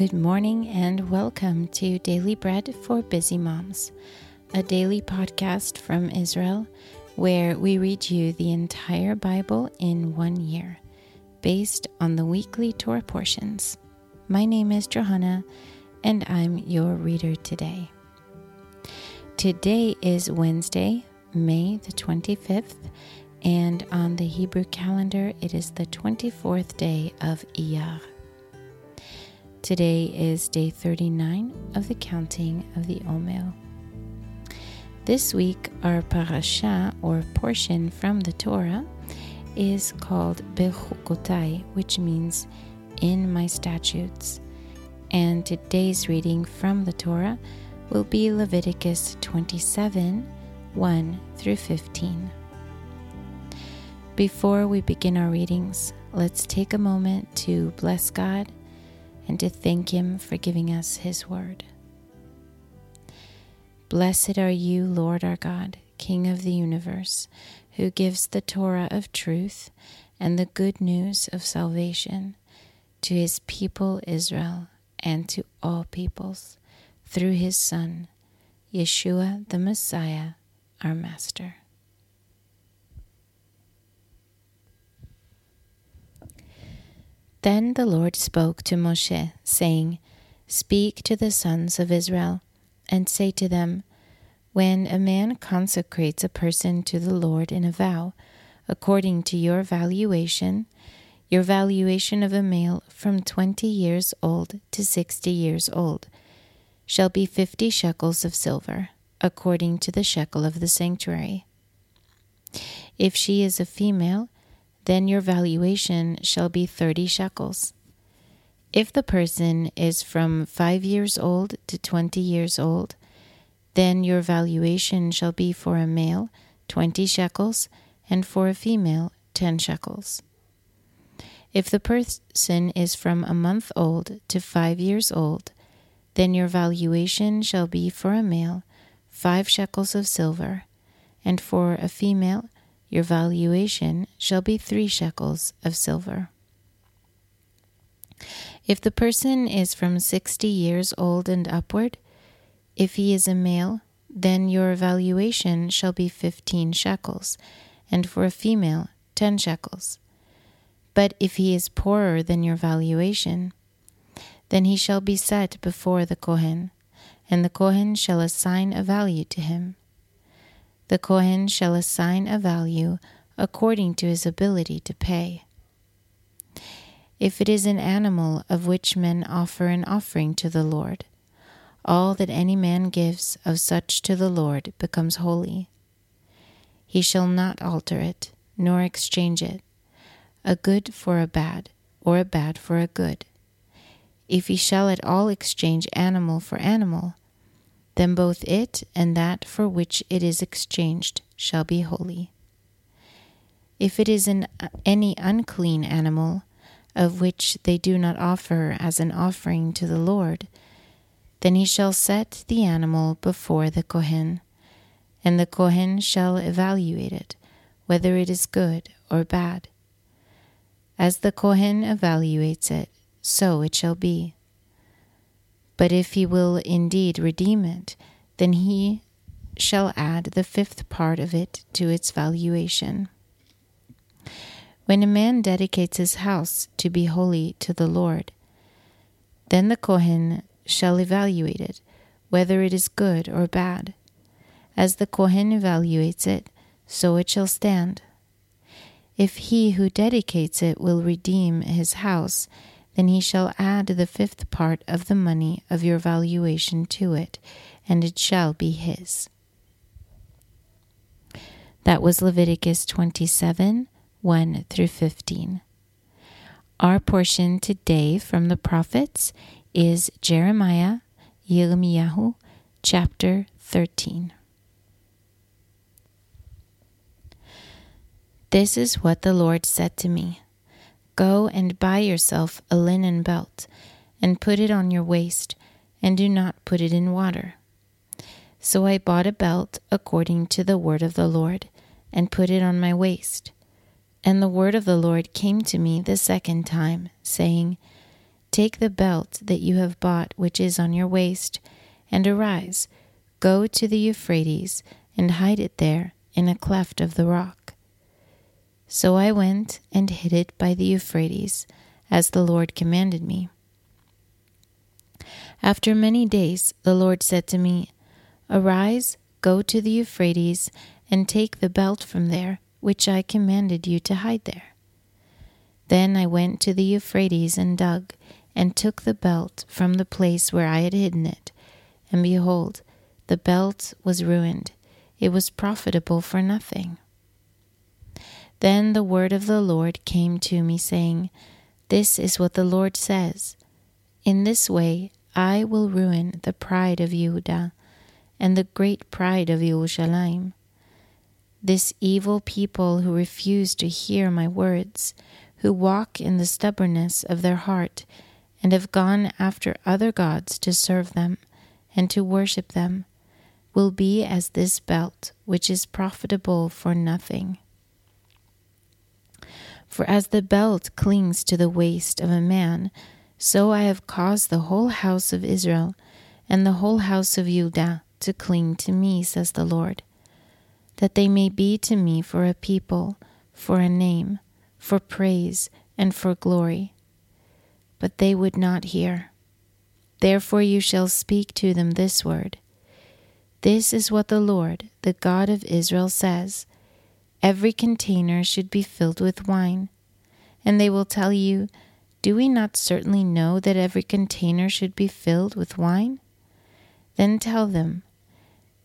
Good morning and welcome to Daily Bread for Busy Moms, a daily podcast from Israel where we read you the entire Bible in one year, based on the weekly Torah portions. My name is Johanna and I'm your reader today. Today is Wednesday, May the 25th, and on the Hebrew calendar it is the 24th day of Iyar. Today is day 39 of the counting of the Omer. This week, our parasha or portion from the Torah is called Bechukotai, which means in my statutes. And today's reading from the Torah will be Leviticus 27 1 through 15. Before we begin our readings, let's take a moment to bless God and to thank Him for giving us His word. Blessed are you, Lord our God, King of the universe, who gives the Torah of truth and the good news of salvation to His people Israel and to all peoples through His Son, Yeshua the Messiah, our Master. Then the Lord spoke to Moshe, saying, Speak to the sons of Israel, and say to them, When a man consecrates a person to the Lord in a vow, according to your valuation, your valuation of a male from twenty years old to sixty years old shall be fifty shekels of silver, according to the shekel of the sanctuary. If she is a female, then your valuation shall be thirty shekels. If the person is from five years old to twenty years old, then your valuation shall be for a male twenty shekels, and for a female ten shekels. If the person is from a month old to five years old, then your valuation shall be for a male five shekels of silver, and for a female your valuation shall be three shekels of silver. If the person is from sixty years old and upward, if he is a male, then your valuation shall be fifteen shekels, and for a female, ten shekels. But if he is poorer than your valuation, then he shall be set before the Kohen, and the Kohen shall assign a value to him the Kohen shall assign a value according to his ability to pay. If it is an animal of which men offer an offering to the Lord, all that any man gives of such to the Lord becomes holy. He shall not alter it, nor exchange it, a good for a bad, or a bad for a good. If he shall at all exchange animal for animal, then both it and that for which it is exchanged shall be holy. If it is an, any unclean animal, of which they do not offer as an offering to the Lord, then he shall set the animal before the Kohen, and the Kohen shall evaluate it, whether it is good or bad. As the Kohen evaluates it, so it shall be. But if he will indeed redeem it, then he shall add the fifth part of it to its valuation. When a man dedicates his house to be holy to the Lord, then the Kohen shall evaluate it, whether it is good or bad. As the Kohen evaluates it, so it shall stand. If he who dedicates it will redeem his house, then he shall add the fifth part of the money of your valuation to it, and it shall be his. That was Leviticus 27 1 through 15. Our portion today from the prophets is Jeremiah, Yirmiyahu, chapter 13. This is what the Lord said to me. Go and buy yourself a linen belt, and put it on your waist, and do not put it in water. So I bought a belt according to the word of the Lord, and put it on my waist. And the word of the Lord came to me the second time, saying, Take the belt that you have bought, which is on your waist, and arise, go to the Euphrates, and hide it there in a cleft of the rock. So I went and hid it by the Euphrates, as the Lord commanded me. After many days, the Lord said to me, Arise, go to the Euphrates, and take the belt from there, which I commanded you to hide there. Then I went to the Euphrates and dug, and took the belt from the place where I had hidden it. And behold, the belt was ruined, it was profitable for nothing. Then the word of the Lord came to me, saying, This is what the Lord says In this way I will ruin the pride of Judah and the great pride of Jerusalem. This evil people who refuse to hear my words, who walk in the stubbornness of their heart, and have gone after other gods to serve them and to worship them, will be as this belt, which is profitable for nothing. For as the belt clings to the waist of a man, so I have caused the whole house of Israel and the whole house of Judah to cling to me, says the Lord, that they may be to me for a people, for a name, for praise, and for glory but they would not hear. Therefore you shall speak to them this word This is what the Lord, the God of Israel, says Every container should be filled with wine. And they will tell you, Do we not certainly know that every container should be filled with wine? Then tell them,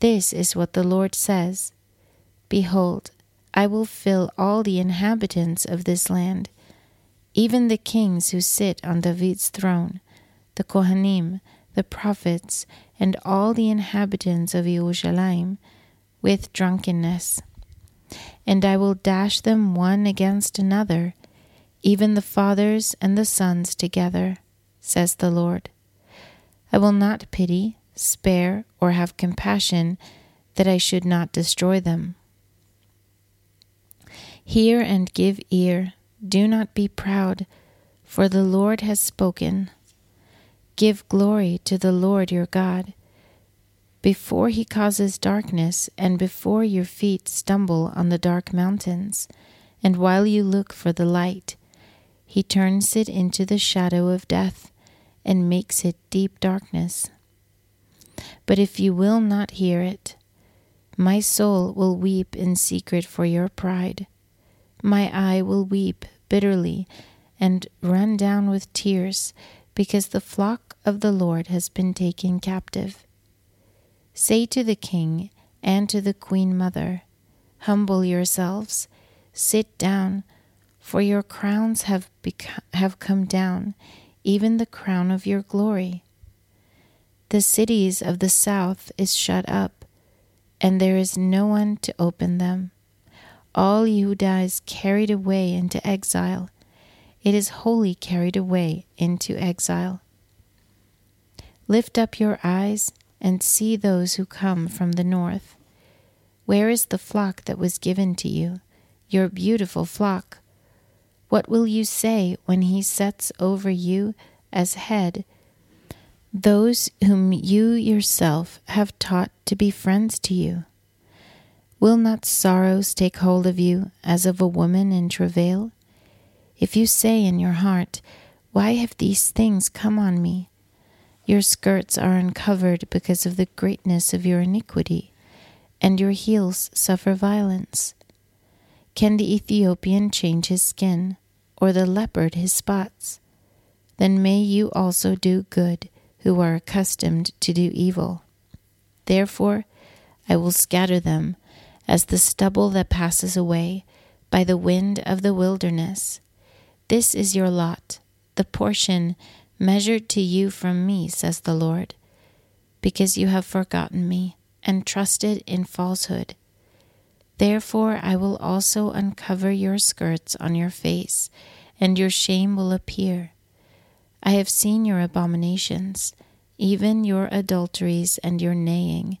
This is what the Lord says Behold, I will fill all the inhabitants of this land even the kings who sit on David's throne, the Kohanim, the prophets, and all the inhabitants of Jerusalem, with drunkenness. And I will dash them one against another, even the fathers and the sons together, says the Lord. I will not pity, spare, or have compassion, that I should not destroy them. Hear and give ear do not be proud, for the Lord has spoken. Give glory to the Lord your God. Before he causes darkness, and before your feet stumble on the dark mountains, and while you look for the light, he turns it into the shadow of death, and makes it deep darkness. But if you will not hear it, my soul will weep in secret for your pride my eye will weep bitterly and run down with tears, because the flock of the Lord has been taken captive. Say to the king and to the queen mother, Humble yourselves, sit down, for your crowns have, beco- have come down, even the crown of your glory. The cities of the south is shut up, and there is no one to open them all Yehudah is carried away into exile. It is wholly carried away into exile. Lift up your eyes and see those who come from the north. Where is the flock that was given to you, your beautiful flock? What will you say when he sets over you as head those whom you yourself have taught to be friends to you? Will not sorrows take hold of you as of a woman in travail? If you say in your heart, Why have these things come on me? Your skirts are uncovered because of the greatness of your iniquity, and your heels suffer violence. Can the Ethiopian change his skin, or the leopard his spots? Then may you also do good, who are accustomed to do evil. Therefore, I will scatter them as the stubble that passes away by the wind of the wilderness. This is your lot, the portion measured to you from me, says the Lord, because you have forgotten me and trusted in falsehood. Therefore I will also uncover your skirts on your face, and your shame will appear. I have seen your abominations, even your adulteries and your neighing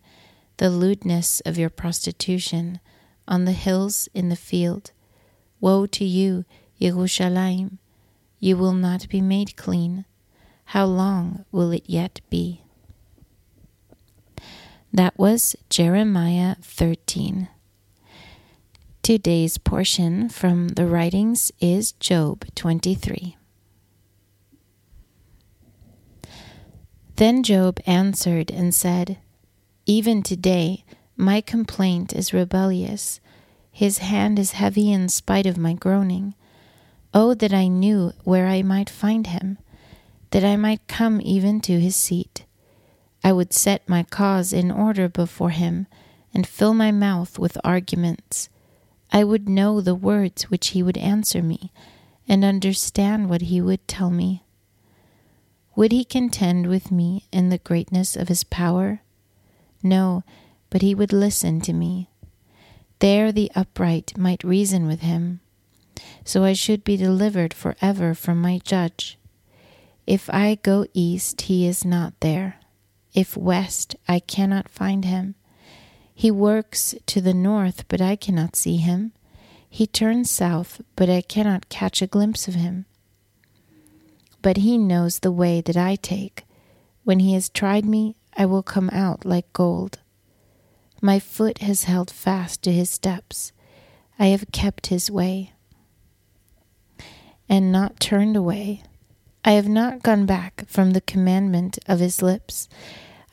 the lewdness of your prostitution on the hills in the field. Woe to you, Jerusalem! You will not be made clean. How long will it yet be? That was Jeremiah 13. Today's portion from the writings is Job 23. Then Job answered and said, Even today my complaint is rebellious. His hand is heavy in spite of my groaning. Oh, that I knew where I might find him, that I might come even to his seat. I would set my cause in order before him, and fill my mouth with arguments. I would know the words which he would answer me, and understand what he would tell me. Would he contend with me in the greatness of his power? No, but he would listen to me. There the upright might reason with him, so I should be delivered forever from my judge. If I go east, he is not there. If west, I cannot find him. He works to the north, but I cannot see him. He turns south, but I cannot catch a glimpse of him. But he knows the way that I take. When he has tried me, I will come out like gold. My foot has held fast to his steps. I have kept his way and not turned away. I have not gone back from the commandment of his lips.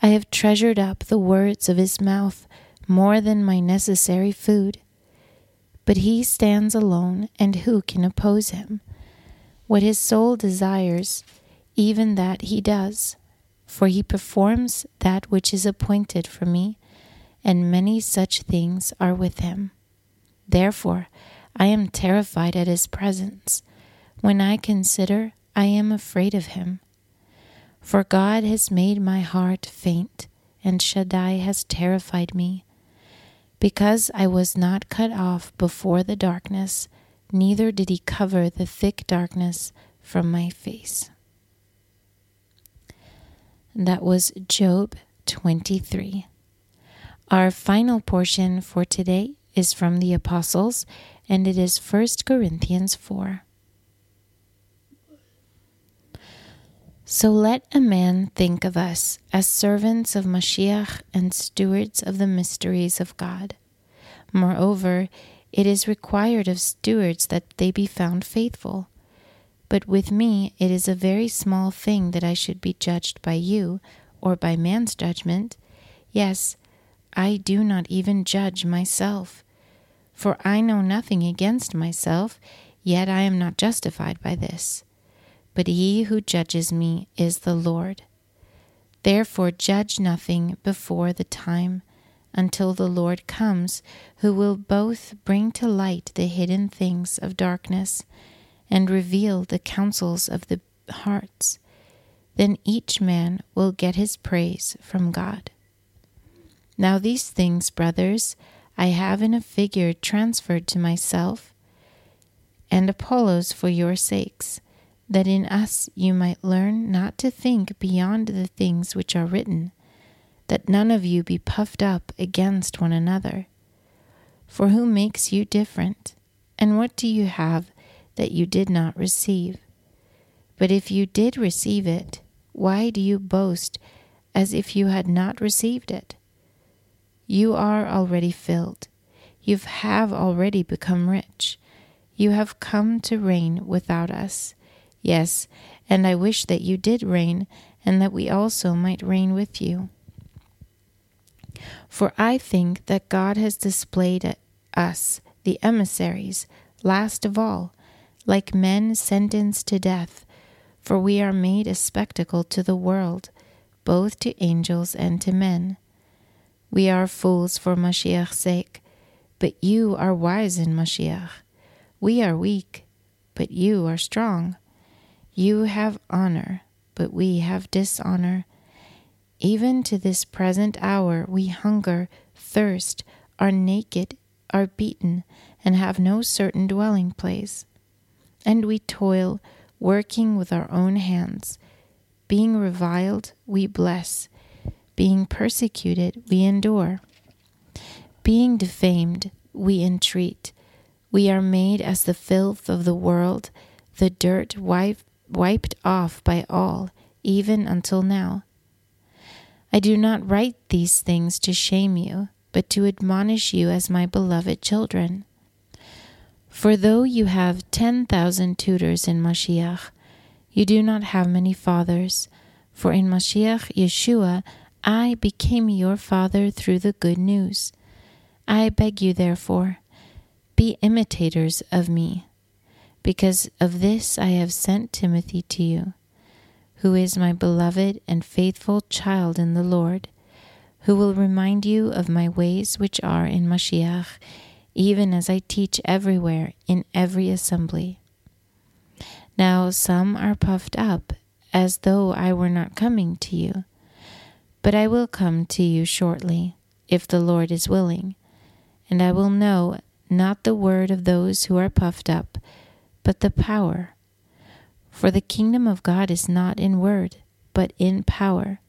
I have treasured up the words of his mouth more than my necessary food. But he stands alone, and who can oppose him? What his soul desires, even that he does, for he performs that which is appointed for me, and many such things are with him. Therefore, I am terrified at his presence. When I consider, I am afraid of him. For God has made my heart faint, and Shaddai has terrified me. Because I was not cut off before the darkness, neither did he cover the thick darkness from my face. That was Job 23. Our final portion for today is from the Apostles, and it is 1 Corinthians 4. So let a man think of us as servants of Mashiach and stewards of the mysteries of God. Moreover, it is required of stewards that they be found faithful. But with me it is a very small thing that I should be judged by you, or by man's judgment. Yes, I do not even judge myself. For I know nothing against myself, yet I am not justified by this but he who judges me is the Lord. Therefore, judge nothing before the time until the Lord comes, who will both bring to light the hidden things of darkness and reveal the counsels of the hearts. Then each man will get his praise from God. Now, these things, brothers, I have in a figure transferred to myself and Apollos for your sakes that in us you might learn not to think beyond the things which are written, that none of you be puffed up against one another. For who makes you different? And what do you have that you did not receive? But if you did receive it, why do you boast as if you had not received it? You are already filled. You have already become rich. You have come to reign without us. Yes, and I wish that you did reign, and that we also might reign with you. For I think that God has displayed us, the emissaries, last of all, like men sentenced to death, for we are made a spectacle to the world, both to angels and to men. We are fools for Mashiach's sake, but you are wise in Mashiach. We are weak, but you are strong. You have honor, but we have dishonor. Even to this present hour we hunger, thirst, are naked, are beaten, and have no certain dwelling place. And we toil, working with our own hands. Being reviled, we bless. Being persecuted, we endure. Being defamed, we entreat. We are made as the filth of the world, the dirt wiped wiped off by all, even until now. I do not write these things to shame you, but to admonish you as my beloved children. For though you have ten thousand tutors in Mashiach, you do not have many fathers. For in Mashiach Yeshua, I became your father through the good news. I beg you, therefore, be imitators of me. Because of this I have sent Timothy to you, who is my beloved and faithful child in the Lord, who will remind you of my ways which are in Mashiach, even as I teach everywhere in every assembly. Now some are puffed up, as though I were not coming to you. But I will come to you shortly, if the Lord is willing, and I will know not the word of those who are puffed up, but the power. For the kingdom of God is not in word, but in power.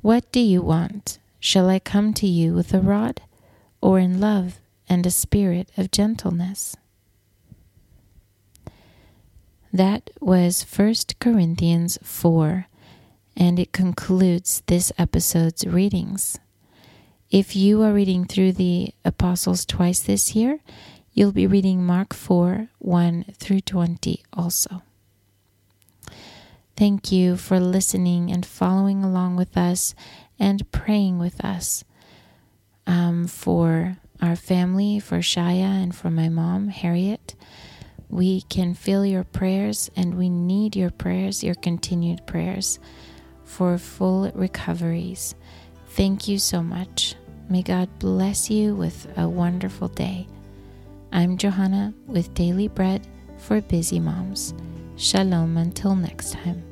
What do you want? Shall I come to you with a rod, or in love and a spirit of gentleness? That was 1 Corinthians 4, and it concludes this episode's readings. If you are reading through the Apostles twice this year, you'll be reading Mark 4 1 through 20 also. Thank you for listening and following along with us and praying with us um, for our family, for Shaya, and for my mom, Harriet. We can feel your prayers and we need your prayers, your continued prayers for full recoveries. Thank you so much. May God bless you with a wonderful day. I'm Johanna with Daily Bread for Busy Moms. Shalom until next time.